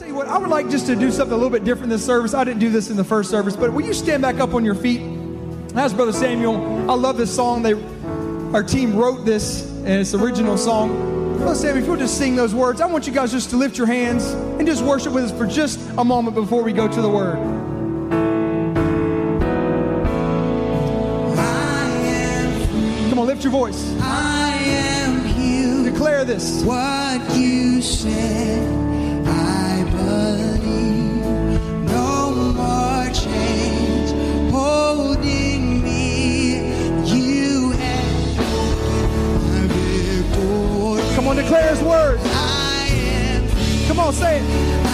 Tell you what, I would like just to do something a little bit different this service. I didn't do this in the first service, but will you stand back up on your feet? That's Brother Samuel. I love this song. They, our team wrote this, and it's the original song. Brother Samuel, if you'll just sing those words, I want you guys just to lift your hands and just worship with us for just a moment before we go to the Word. Come on, lift your voice. I am healed. Declare this. What you said, I declare his words. I am free. Come on, say it.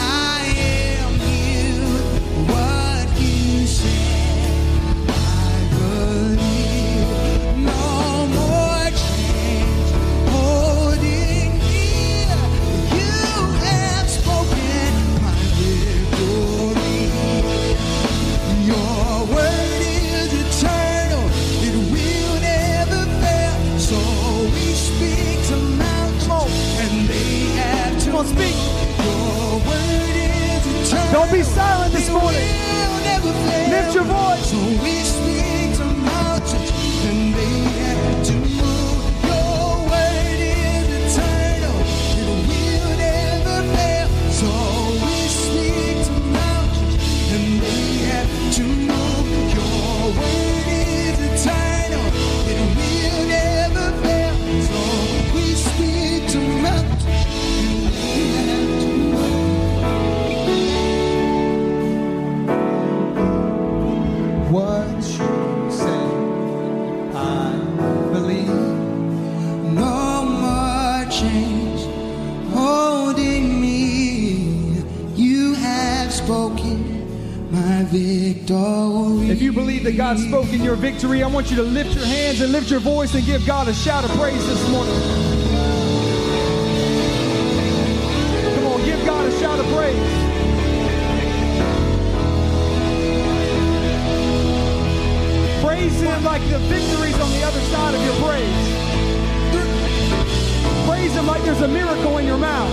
What you say, I believe. No more holding me. You have spoken my victory. If you believe that God spoke in your victory, I want you to lift your hands and lift your voice and give God a shout of praise this morning. Praise Him like the victory's on the other side of your praise. Praise Him like there's a miracle in your mouth.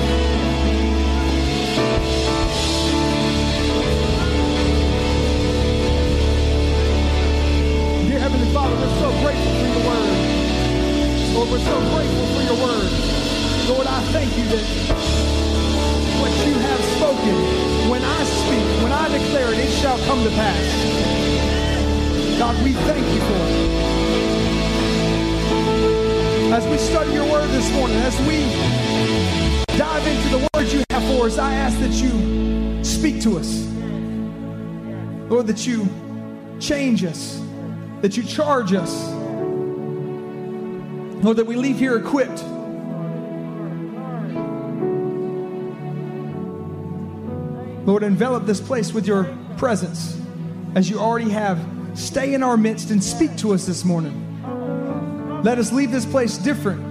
Dear Heavenly Father, we're so grateful for your word. Lord, we're so grateful for your word. Lord, I thank you that what you have spoken, when I speak, when I declare it, it shall come to pass. God, we thank you for it. As we study your word this morning, as we dive into the words you have for us, I ask that you speak to us. Lord, that you change us, that you charge us. Lord, that we leave here equipped. Lord, envelop this place with your presence as you already have. Stay in our midst and speak to us this morning. Let us leave this place different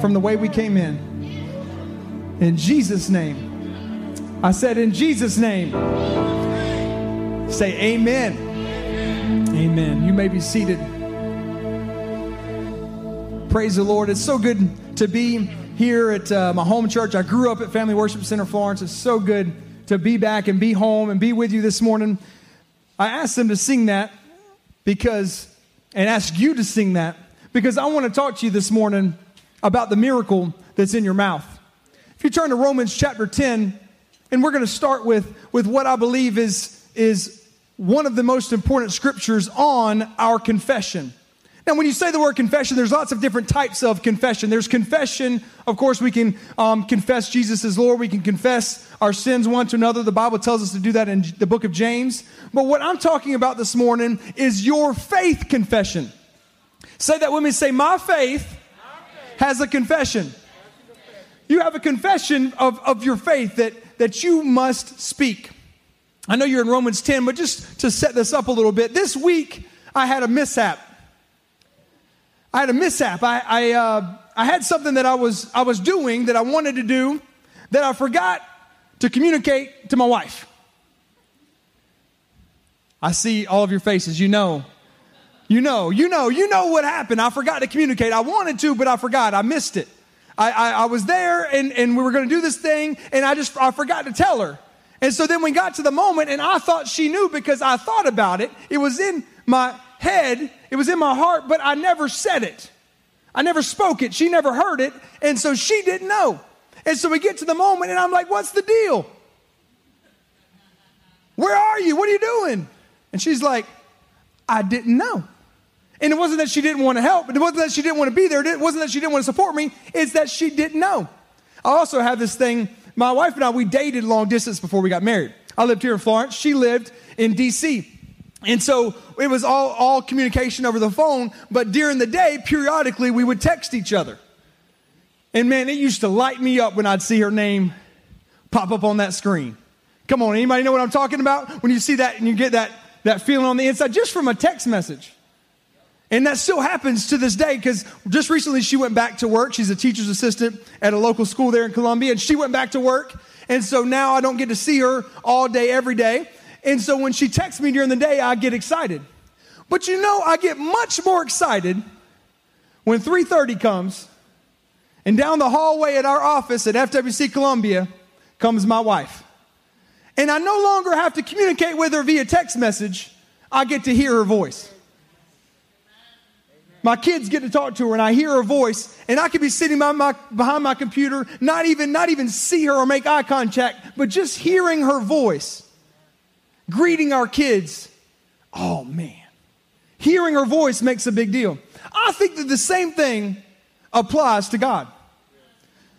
from the way we came in. In Jesus' name. I said, in Jesus' name. Say amen. Amen. You may be seated. Praise the Lord. It's so good to be here at uh, my home church. I grew up at Family Worship Center Florence. It's so good to be back and be home and be with you this morning. I asked them to sing that because, and ask you to sing that because I want to talk to you this morning about the miracle that's in your mouth. If you turn to Romans chapter 10, and we're going to start with, with what I believe is, is one of the most important scriptures on our confession. Now, when you say the word confession, there's lots of different types of confession. There's confession, of course, we can um, confess Jesus as Lord. We can confess our sins one to another. The Bible tells us to do that in the book of James. But what I'm talking about this morning is your faith confession. Say that with me. Say, My faith has a confession. You have a confession of, of your faith that, that you must speak. I know you're in Romans 10, but just to set this up a little bit, this week I had a mishap. I had a mishap. I, I, uh, I had something that I was, I was doing that I wanted to do that I forgot to communicate to my wife. I see all of your faces. You know. You know, you know, you know what happened. I forgot to communicate. I wanted to, but I forgot. I missed it. I, I, I was there and, and we were going to do this thing, and I just I forgot to tell her. And so then we got to the moment, and I thought she knew because I thought about it. It was in my head, it was in my heart, but I never said it. I never spoke it. She never heard it. And so she didn't know. And so we get to the moment, and I'm like, What's the deal? Where are you? What are you doing? And she's like, I didn't know. And it wasn't that she didn't want to help, it wasn't that she didn't want to be there, it wasn't that she didn't want to support me, it's that she didn't know. I also have this thing, my wife and I, we dated long distance before we got married. I lived here in Florence, she lived in DC. And so it was all, all communication over the phone, but during the day, periodically, we would text each other. And man, it used to light me up when I'd see her name pop up on that screen. Come on, anybody know what I'm talking about? When you see that and you get that, that feeling on the inside just from a text message. And that still happens to this day because just recently she went back to work. She's a teacher's assistant at a local school there in Columbia, and she went back to work. And so now I don't get to see her all day, every day. And so when she texts me during the day, I get excited. But you know, I get much more excited when 3:30 comes, and down the hallway at our office at FWC Columbia comes my wife. And I no longer have to communicate with her via text message. I get to hear her voice. My kids get to talk to her and I hear her voice and I could be sitting behind my, behind my computer, not even, not even see her or make eye contact, but just hearing her voice, greeting our kids. Oh man, hearing her voice makes a big deal. I think that the same thing applies to God.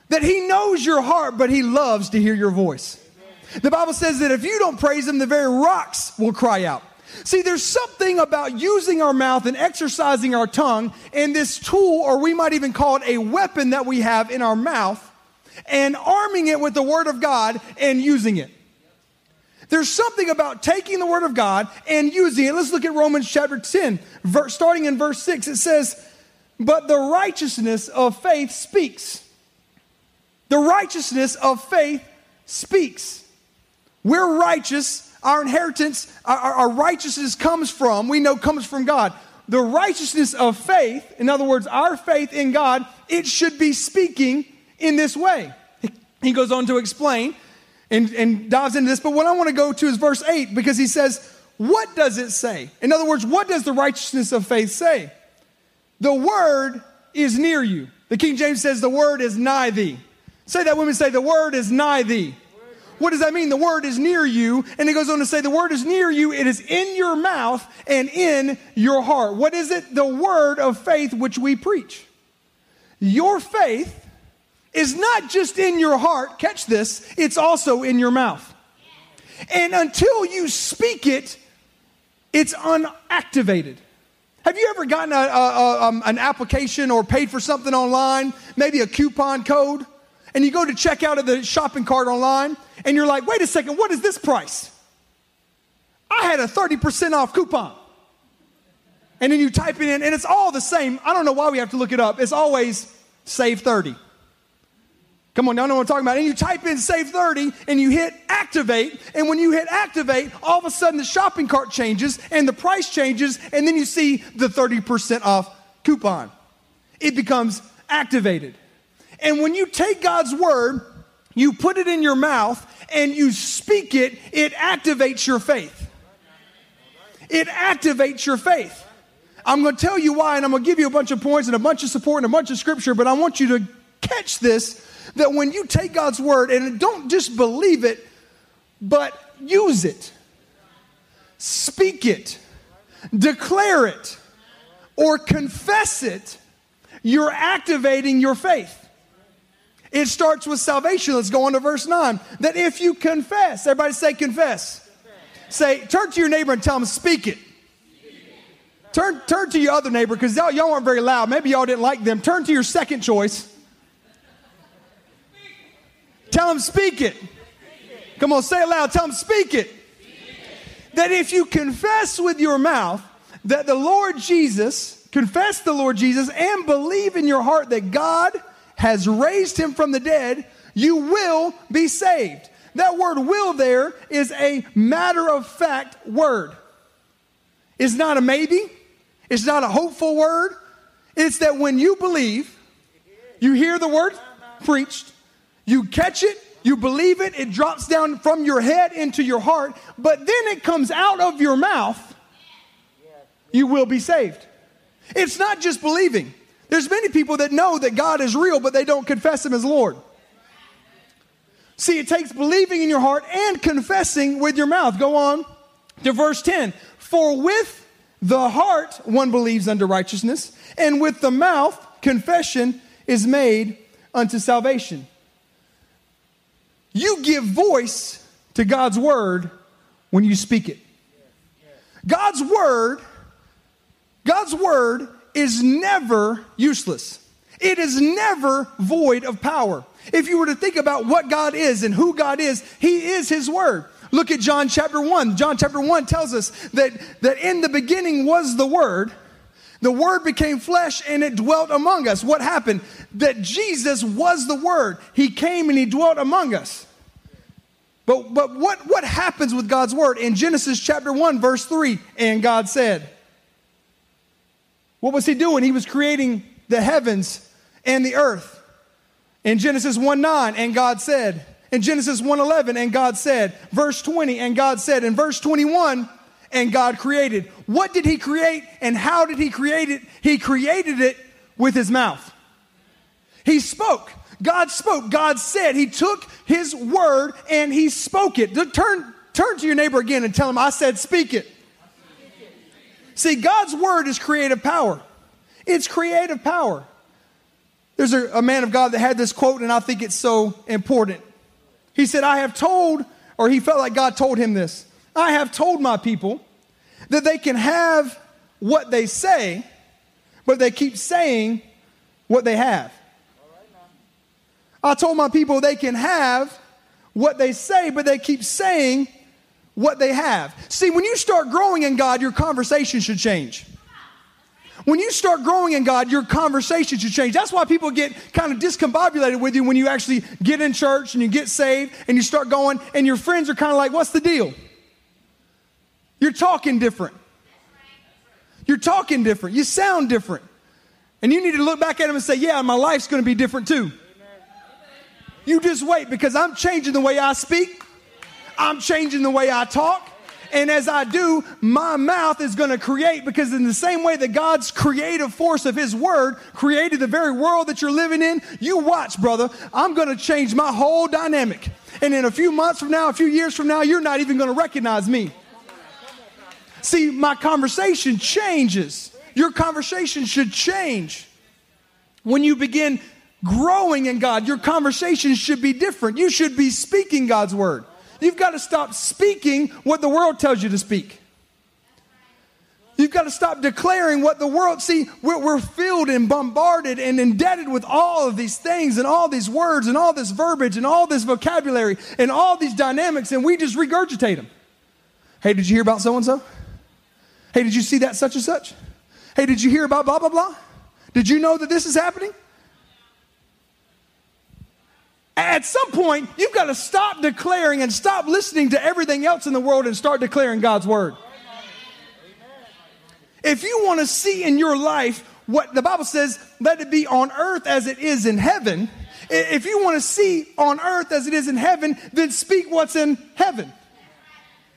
That he knows your heart, but he loves to hear your voice. The Bible says that if you don't praise him, the very rocks will cry out. See, there's something about using our mouth and exercising our tongue and this tool, or we might even call it a weapon that we have in our mouth, and arming it with the Word of God and using it. There's something about taking the Word of God and using it. Let's look at Romans chapter 10, verse, starting in verse 6. It says, But the righteousness of faith speaks. The righteousness of faith speaks. We're righteous our inheritance, our, our, righteousness comes from, we know comes from God. The righteousness of faith, in other words, our faith in God, it should be speaking in this way. He goes on to explain and, and dives into this, but what I want to go to is verse 8 because he says, What does it say? In other words, what does the righteousness of faith say? The word is near you. The King James says, The word is nigh thee. Say that women say, The word is nigh thee. What does that mean? The word is near you. And it goes on to say, the word is near you. It is in your mouth and in your heart. What is it? The word of faith which we preach. Your faith is not just in your heart, catch this, it's also in your mouth. And until you speak it, it's unactivated. Have you ever gotten a, a, a, um, an application or paid for something online, maybe a coupon code, and you go to check out of the shopping cart online, and you're like, wait a second, what is this price? I had a 30% off coupon. And then you type it in, and it's all the same. I don't know why we have to look it up. It's always save 30. Come on, y'all know what I'm talking about. And you type in save 30 and you hit activate. And when you hit activate, all of a sudden the shopping cart changes and the price changes, and then you see the 30% off coupon. It becomes activated. And when you take God's word, you put it in your mouth, and you speak it, it activates your faith. It activates your faith. I'm going to tell you why, and I'm going to give you a bunch of points and a bunch of support and a bunch of scripture, but I want you to catch this that when you take God's word and don't just believe it, but use it, speak it, declare it, or confess it, you're activating your faith. It starts with salvation. Let's go on to verse 9. That if you confess, everybody say confess. confess. Say, turn to your neighbor and tell them, speak it. Turn, turn to your other neighbor because y'all, y'all aren't very loud. Maybe y'all didn't like them. Turn to your second choice. Tell him, speak it. Come on, say it loud. Tell him, speak it. That if you confess with your mouth that the Lord Jesus, confess the Lord Jesus, and believe in your heart that God has raised him from the dead, you will be saved. That word will there is a matter of fact word. It's not a maybe, it's not a hopeful word. It's that when you believe, you hear the word preached, you catch it, you believe it, it drops down from your head into your heart, but then it comes out of your mouth, you will be saved. It's not just believing. There's many people that know that God is real, but they don't confess Him as Lord. See, it takes believing in your heart and confessing with your mouth. Go on to verse 10. For with the heart one believes unto righteousness, and with the mouth confession is made unto salvation. You give voice to God's word when you speak it. God's word, God's word is never useless. It is never void of power. If you were to think about what God is and who God is, He is His Word. Look at John chapter 1. John chapter 1 tells us that, that in the beginning was the Word. The Word became flesh and it dwelt among us. What happened? That Jesus was the Word. He came and He dwelt among us. But, but what, what happens with God's Word? In Genesis chapter 1, verse 3, and God said, What was He doing? He was creating the heavens and the earth. In Genesis 1 9, and God said. In Genesis 1 11, and God said. Verse 20, and God said. In verse 21, and God created. What did He create and how did He create it? He created it with His mouth. He spoke. God spoke. God said. He took His word and He spoke it. Turn, turn to your neighbor again and tell him, I said, speak it. See, God's word is creative power. It's creative power. There's a, a, man of God that had this quote, and I think it's so important. He said, I have told, or he felt like God told him this I have told my people that they can have what they say, but they keep saying what they have. I told my people they can have what they say, but they keep saying what they have. See, when you start growing in God, your conversation should change. When you start growing in God, your conversation should change. That's why people get kind of discombobulated with you when you actually get in church and you get saved and you start going, and your friends are kind of like, What's the deal? You're talking different. You're talking different. You sound different. And you need to look back at them and say, Yeah, my life's going to be different too. You just wait because I'm changing the way I speak, I'm changing the way I talk. And as I do, my mouth is going to create because, in the same way that God's creative force of His Word created the very world that you're living in, you watch, brother. I'm going to change my whole dynamic. And in a few months from now, a few years from now, you're not even going to recognize me. See, my conversation changes. Your conversation should change. When you begin growing in God, your conversation should be different. You should be speaking God's Word. You've got to stop speaking what the world tells you to speak. You've got to stop declaring what the world. See, we're, we're, filled and bombarded and indebted with all of these things and all these words and all this verbiage and all this vocabulary and all these dynamics, and we just regurgitate them. Hey, did you hear about so and so? Hey, did you see that such and such? Hey, did you hear about blah, blah, blah? Did you know that this is happening? At some point, you've got to stop declaring and stop listening to everything else in the world and start declaring God's word. If you want to see in your life what the Bible says, let it be on earth as it is in heaven. If you want to see on earth as it is in heaven, then speak what's in heaven.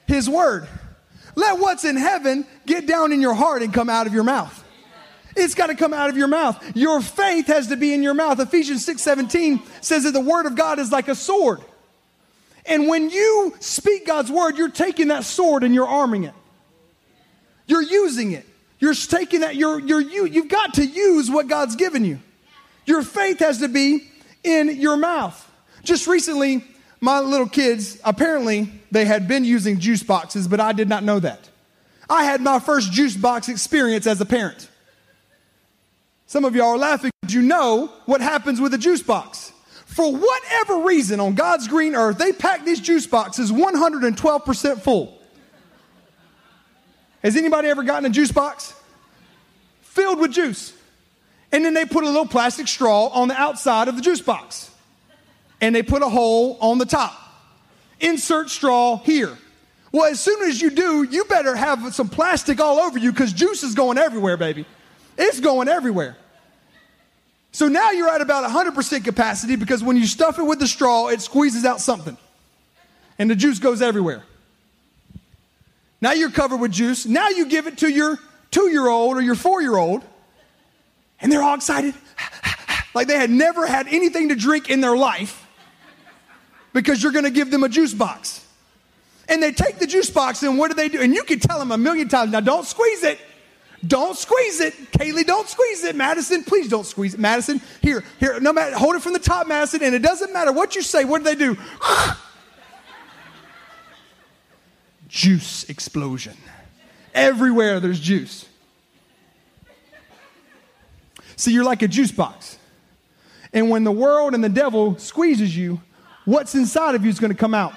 His word. Let what's in heaven get down in your heart and come out of your mouth. It's got to come out of your mouth. Your faith has to be in your mouth. Ephesians 6 17 says that the word of God is like a sword. And when you speak God's word, you're taking that sword and you're arming it. You're using it. You're taking that, you're, you're, you, you've got to use what God's given you. Your faith has to be in your mouth. Just recently, my little kids, apparently, they had been using juice boxes, but I did not know that. I had my first juice box experience as a parent. Some of y'all are laughing because you know what happens with a juice box. For whatever reason on God's green earth, they pack these juice boxes 112% full. Has anybody ever gotten a juice box? Filled with juice. And then they put a little plastic straw on the outside of the juice box. And they put a hole on the top. Insert straw here. Well, as soon as you do, you better have some plastic all over you because juice is going everywhere, baby. It's going everywhere. So now you're at about 100% capacity because when you stuff it with the straw, it squeezes out something. And the juice goes everywhere. Now you're covered with juice. Now you give it to your two year old or your four year old, and they're all excited. like they had never had anything to drink in their life because you're going to give them a juice box. And they take the juice box, and what do they do? And you can tell them a million times now, don't squeeze it. Don't squeeze it. Kaylee, don't squeeze it. Madison, please don't squeeze it. Madison, here, here, no matter, hold it from the top, Madison, and it doesn't matter what you say, what do they do? juice explosion. Everywhere there's juice. See, you're like a juice box. And when the world and the devil squeezes you, what's inside of you is going to come out.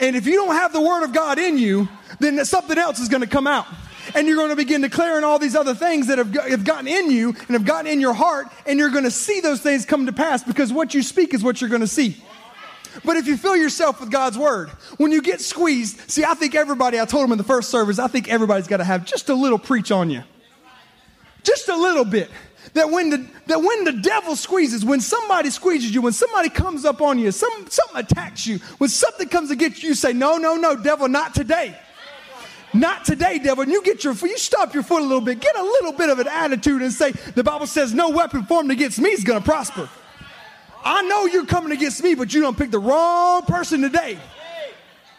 And if you don't have the word of God in you, then something else is going to come out. And you're going to begin declaring all these other things that have, have gotten in you and have gotten in your heart, and you're going to see those things come to pass because what you speak is what you're going to see. But if you fill yourself with God's word, when you get squeezed, see, I think everybody, I told them in the first service, I think everybody's got to have just a little preach on you. Just a little bit. That when the that when the devil squeezes, when somebody squeezes you, when somebody comes up on you, some something attacks you, when something comes against you, you say, No, no, no, devil, not today. Not today, devil. And you get your you stop your foot a little bit, get a little bit of an attitude and say, the Bible says, no weapon formed against me is gonna prosper. I know you're coming against me, but you don't pick the wrong person today.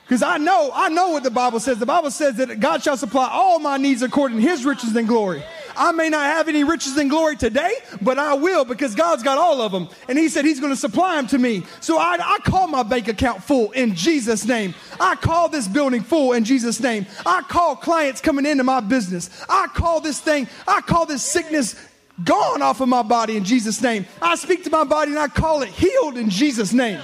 Because I know, I know what the Bible says. The Bible says that God shall supply all my needs according to his riches and glory. I may not have any riches and glory today, but I will because God's got all of them. And he said he's going to supply them to me. So I, I call my bank account full in Jesus' name. I call this building full in Jesus' name. I call clients coming into my business. I call this thing, I call this sickness gone off of my body in Jesus' name. I speak to my body and I call it healed in Jesus' name.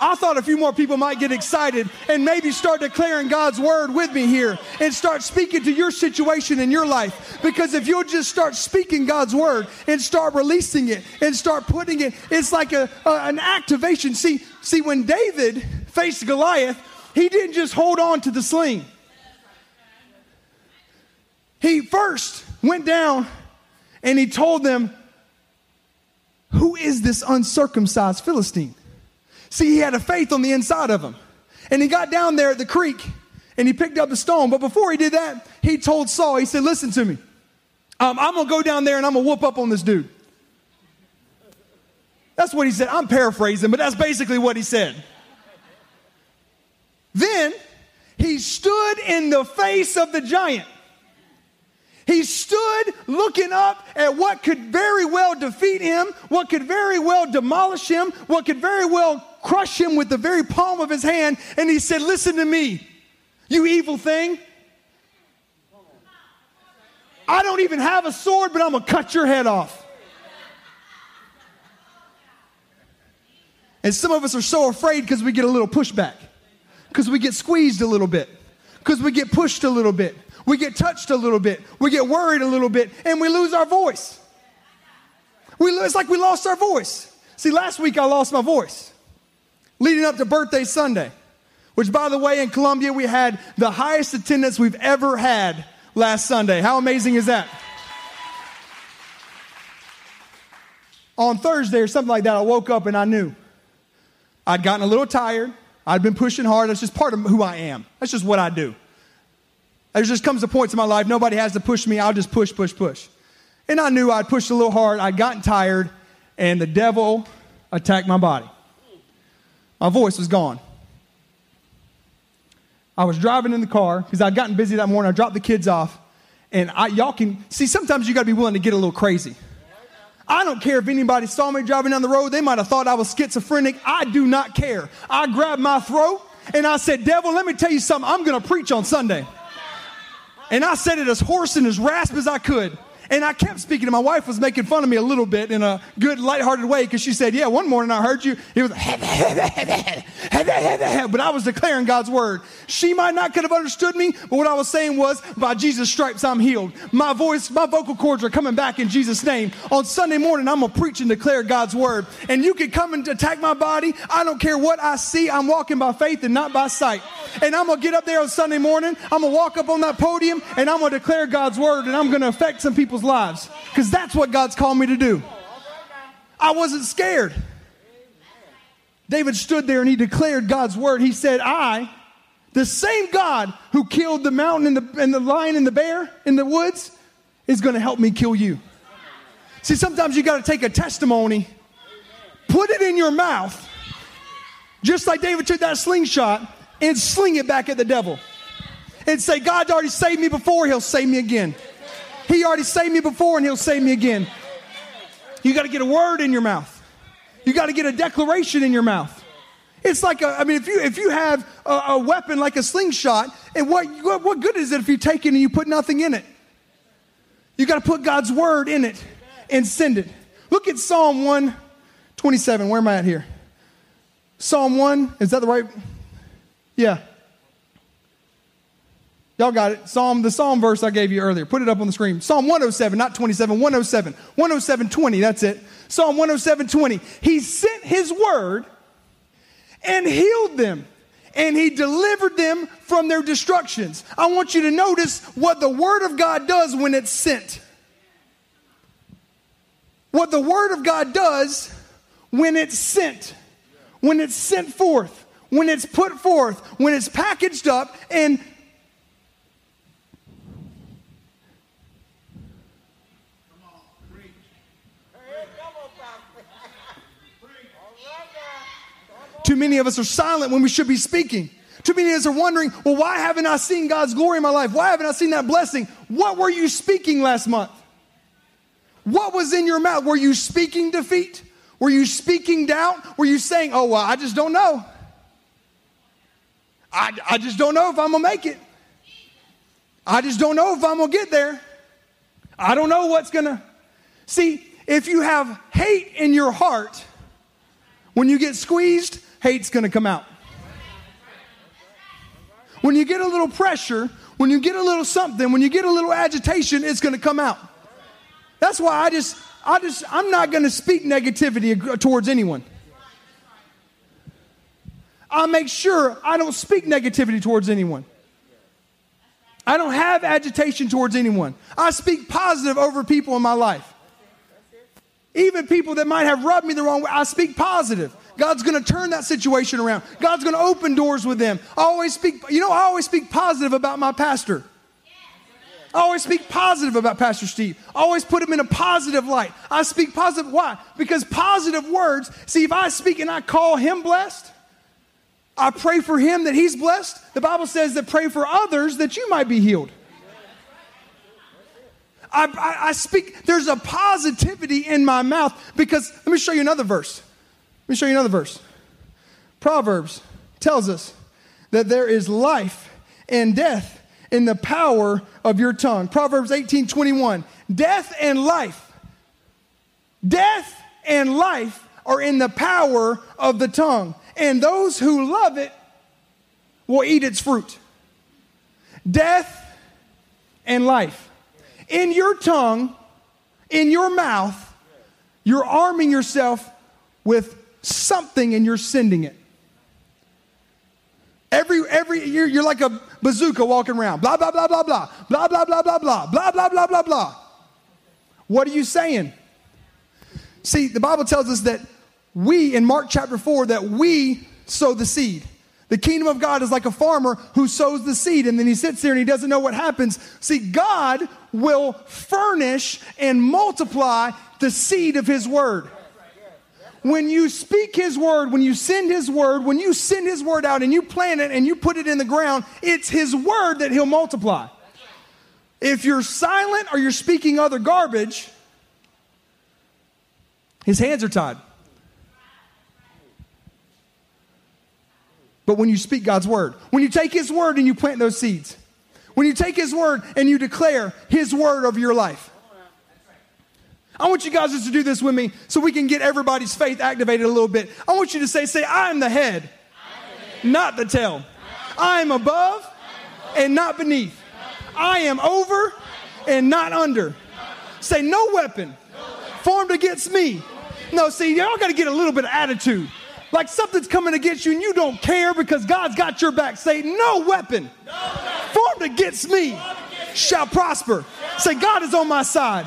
I thought a few more people might get excited and maybe start declaring God's word with me here and start speaking to your situation in your life. Because if you'll just start speaking God's word and start releasing it and start putting it, it's like a, a an activation. See, see, when David faced Goliath, he didn't just hold on to the sling. He first went down and he told them, Who is this uncircumcised Philistine? See, he had a faith on the inside of him. And he got down there at the creek and he picked up the stone. But before he did that, he told Saul, He said, Listen to me. Um, I'm going to go down there and I'm going to whoop up on this dude. That's what he said. I'm paraphrasing, but that's basically what he said. Then he stood in the face of the giant. He stood looking up at what could very well defeat him, what could very well demolish him, what could very well crush him with the very palm of his hand, and he said, Listen to me, you evil thing. I don't even have a sword, but I'm gonna cut your head off. And some of us are so afraid because we get a little pushback, because we get squeezed a little bit, because we get pushed a little bit, we get touched a little bit, we get worried a little bit, and we lose our voice. We, it's like we lost our voice. See, last week I lost my voice leading up to birthday Sunday, which, by the way, in Columbia, we had the highest attendance we've ever had last Sunday. How amazing is that? On Thursday or something like that, I woke up and I knew I'd gotten a little tired. I'd been pushing hard. That's just part of who I am. That's just what I do. There just comes a point in my life, nobody has to push me. I'll just push, push, push. And I knew I'd pushed a little hard. I'd gotten tired, and the devil attacked my body. My voice was gone. I was driving in the car because I'd gotten busy that morning. I dropped the kids off. And I, y'all can see sometimes you got to be willing to get a little crazy. I don't care if anybody saw me driving down the road. They might have thought I was schizophrenic. I do not care. I grabbed my throat and I said, Devil, let me tell you something. I'm going to preach on Sunday. And I said it as hoarse and as rasp as I could. And I kept speaking, and my wife was making fun of me a little bit in a good, lighthearted way because she said, Yeah, one morning I heard you. It was, but I was declaring God's word. She might not could have understood me, but what I was saying was, By Jesus' stripes, I'm healed. My voice, my vocal cords are coming back in Jesus' name. On Sunday morning, I'm going to preach and declare God's word. And you can come and attack my body. I don't care what I see. I'm walking by faith and not by sight. And I'm going to get up there on Sunday morning. I'm going to walk up on that podium and I'm going to declare God's word and I'm going to affect some people's lives. because that's what God's called me to do. I wasn't scared. David stood there and he declared God's word. He said, I, the same God who killed the mountain and the, and the lion and the bear in the woods, is going to help me kill you. See, sometimes you got to take a testimony, put it in your mouth, just like David took that slingshot, and sling it back at the devil. And say, God's already saved me before, he'll save me again. He already saved me before, and he'll save me again. You got to get a word in your mouth. You got to get a declaration in your mouth. It's like a, I mean, if you if you have a, a weapon like a slingshot, and what, what what good is it if you take it and you put nothing in it? You got to put God's word in it and send it. Look at Psalm 127. Where am I at here? Psalm 1, is that the right? Yeah. Y'all got it. Psalm, the Psalm verse I gave you earlier. Put it up on the screen. Psalm 107, not 27, 107. 107, 20, that's it. Psalm 107, 20. He sent his word and healed them, and he delivered them from their destructions. I want you to notice what the word of God does when it's sent. What the word of God does when it's sent, when it's sent forth, when it's put forth, when it's packaged up, and Too many of us are silent when we should be speaking. Too many of us are wondering, well, why haven't I seen God's glory in my life? Why haven't I seen that blessing? What were you speaking last month? What was in your mouth? Were you speaking defeat? Were you speaking doubt? Were you saying, oh, well, I just don't know? I, I just don't know if I'm going to make it. I just don't know if I'm going to get there. I don't know what's going to. See, if you have hate in your heart, when you get squeezed, hate's going to come out. When you get a little pressure, when you get a little something, when you get a little agitation, it's going to come out. That's why I just, I just, I'm not going to speak negativity towards anyone. I make sure I don't speak negativity towards anyone. I don't have agitation towards anyone. I speak positive over people in my life. Even people that might have rubbed me the wrong way, I speak positive. God's going to turn that situation around. God's going to open doors with them. I always speak, you know, I always speak positive about my pastor. I always speak positive about Pastor Steve. I always put him in a positive light. I speak positive. Why? Because positive words, see, if I speak and I call him blessed, I pray for him that he's blessed. The Bible says that pray for others that you might be healed. I, I, I speak, there's a positivity in my mouth because, let me show you another verse. Let me show you another verse. Proverbs tells us that there is life and death in the power of your tongue. Proverbs 18 21. Death and life, death and life are in the power of the tongue, and those who love it will eat its fruit. Death and life. In your tongue, in your mouth, you're arming yourself with something and you're sending it. Every, every, you're, you're like a bazooka walking around. Blah, blah, blah, blah, blah. Blah, blah, blah, blah, blah. Blah, blah, blah, blah, blah. What are you saying? See, the Bible tells us that we, in Mark chapter 4, that we sow the seed. The kingdom of God is like a farmer who sows the seed and then he sits there and he doesn't know what happens. See, God will furnish and multiply the seed of his word when you speak His word, when you send His word, when you send His word out and you plant it and you put it in the ground, it's His word that He'll multiply. If you're silent or you're speaking other garbage, His hands are tied. But when you speak God's word, when you take His word and you plant those seeds, when you take His word and you declare His word over your life, I want you guys just to do this with me so we can get everybody's faith activated a little bit. I want you to say, say, I am the head, not the tail. I am above and not beneath. I am over and not under. Say, no weapon formed against me. No, see, y'all got to get a little bit of attitude. Like something's coming against you and you don't care because God's got your back. Say, no weapon formed against me shall prosper. Say, God is on my side.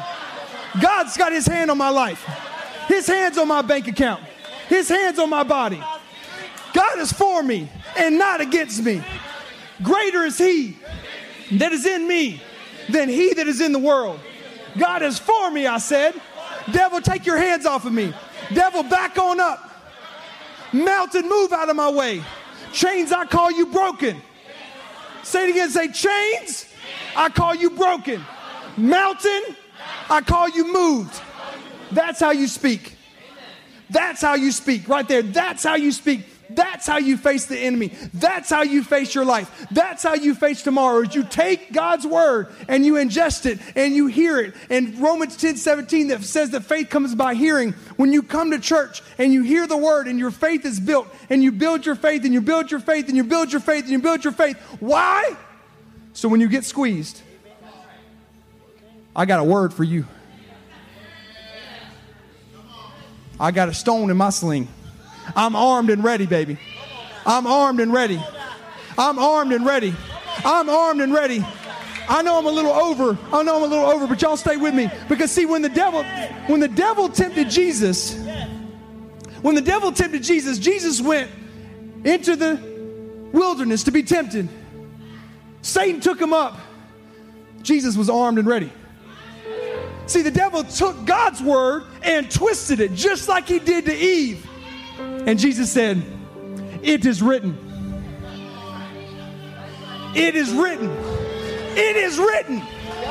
God's got his hand on my life. His hands on my bank account. His hands on my body. God is for me and not against me. Greater is he that is in me than he that is in the world. God is for me, I said. Devil, take your hands off of me. Devil, back on up. Mountain, move out of my way. Chains, I call you broken. Say it again. Say, chains, I call you broken. Mountain, I call you moved. That's how you speak. That's how you speak right there. That's how you speak. That's how you face the enemy. That's how you face your life. That's how you face tomorrow. Is you take God's word and you ingest it and you hear it. And Romans 10 17 that says that faith comes by hearing. When you come to church and you hear the word and your faith is built and you build your faith and you build your faith and you build your faith and you build your faith. Why? So when you get squeezed, I got a word for you. I got a stone in my sling. I'm armed and ready, baby. I'm armed and ready. I'm armed and ready. I'm armed and ready. I know I'm a little over. I know I'm a little over, but y'all stay with me because see when the devil when the devil tempted Jesus, when the devil tempted Jesus, Jesus went into the wilderness to be tempted. Satan took him up. Jesus was armed and ready. See, the devil took God's word and twisted it just like he did to Eve. And Jesus said, It is written. It is written. It is written.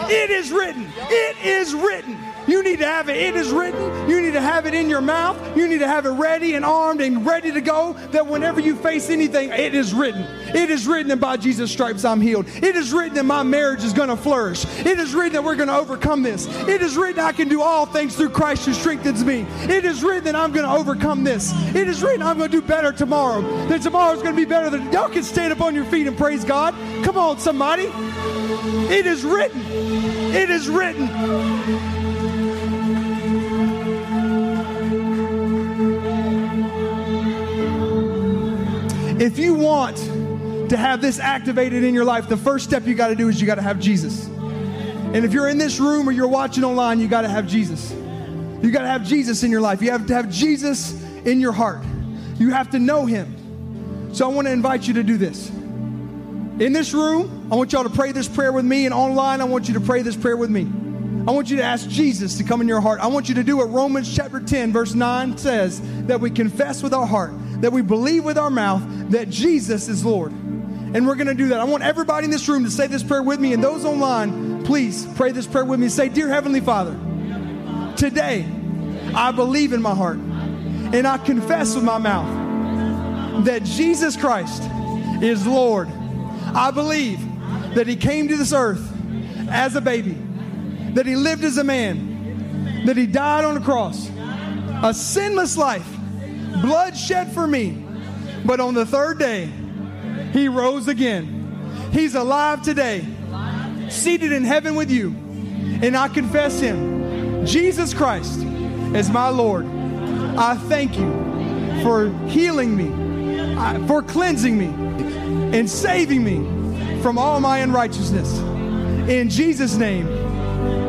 It is written. It is written. You need to have it. It is written. You need to have it in your mouth. You need to have it ready and armed and ready to go. That whenever you face anything, it is written. It is written that by Jesus' stripes I'm healed. It is written that my marriage is going to flourish. It is written that we're going to overcome this. It is written I can do all things through Christ who strengthens me. It is written that I'm going to overcome this. It is written I'm going to do better tomorrow. That tomorrow's going to be better than y'all can stand up on your feet and praise God. Come on, somebody. It is written. It is written. If you want to have this activated in your life, the first step you got to do is you got to have Jesus. And if you're in this room or you're watching online, you got to have Jesus. You got to have Jesus in your life. You have to have Jesus in your heart. You have to know him. So I want to invite you to do this. In this room, I want y'all to pray this prayer with me, and online, I want you to pray this prayer with me. I want you to ask Jesus to come in your heart. I want you to do what Romans chapter 10, verse 9 says that we confess with our heart, that we believe with our mouth that Jesus is Lord. And we're going to do that. I want everybody in this room to say this prayer with me, and those online, please pray this prayer with me. Say, Dear Heavenly Father, today I believe in my heart and I confess with my mouth that Jesus Christ is Lord. I believe that He came to this earth as a baby, that He lived as a man, that He died on the cross, a sinless life, blood shed for me. But on the third day, He rose again. He's alive today, seated in heaven with you. And I confess Him, Jesus Christ, as my Lord. I thank you for healing me, for cleansing me, and saving me from all my unrighteousness. In Jesus' name,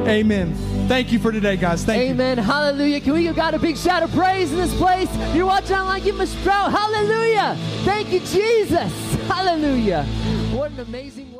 amen. Thank you for today, guys. Thank you. Amen. Hallelujah. Can we give God a big shout of praise in this place? You're watching online, give him a shout. Hallelujah. Thank you, Jesus. Hallelujah. What an amazing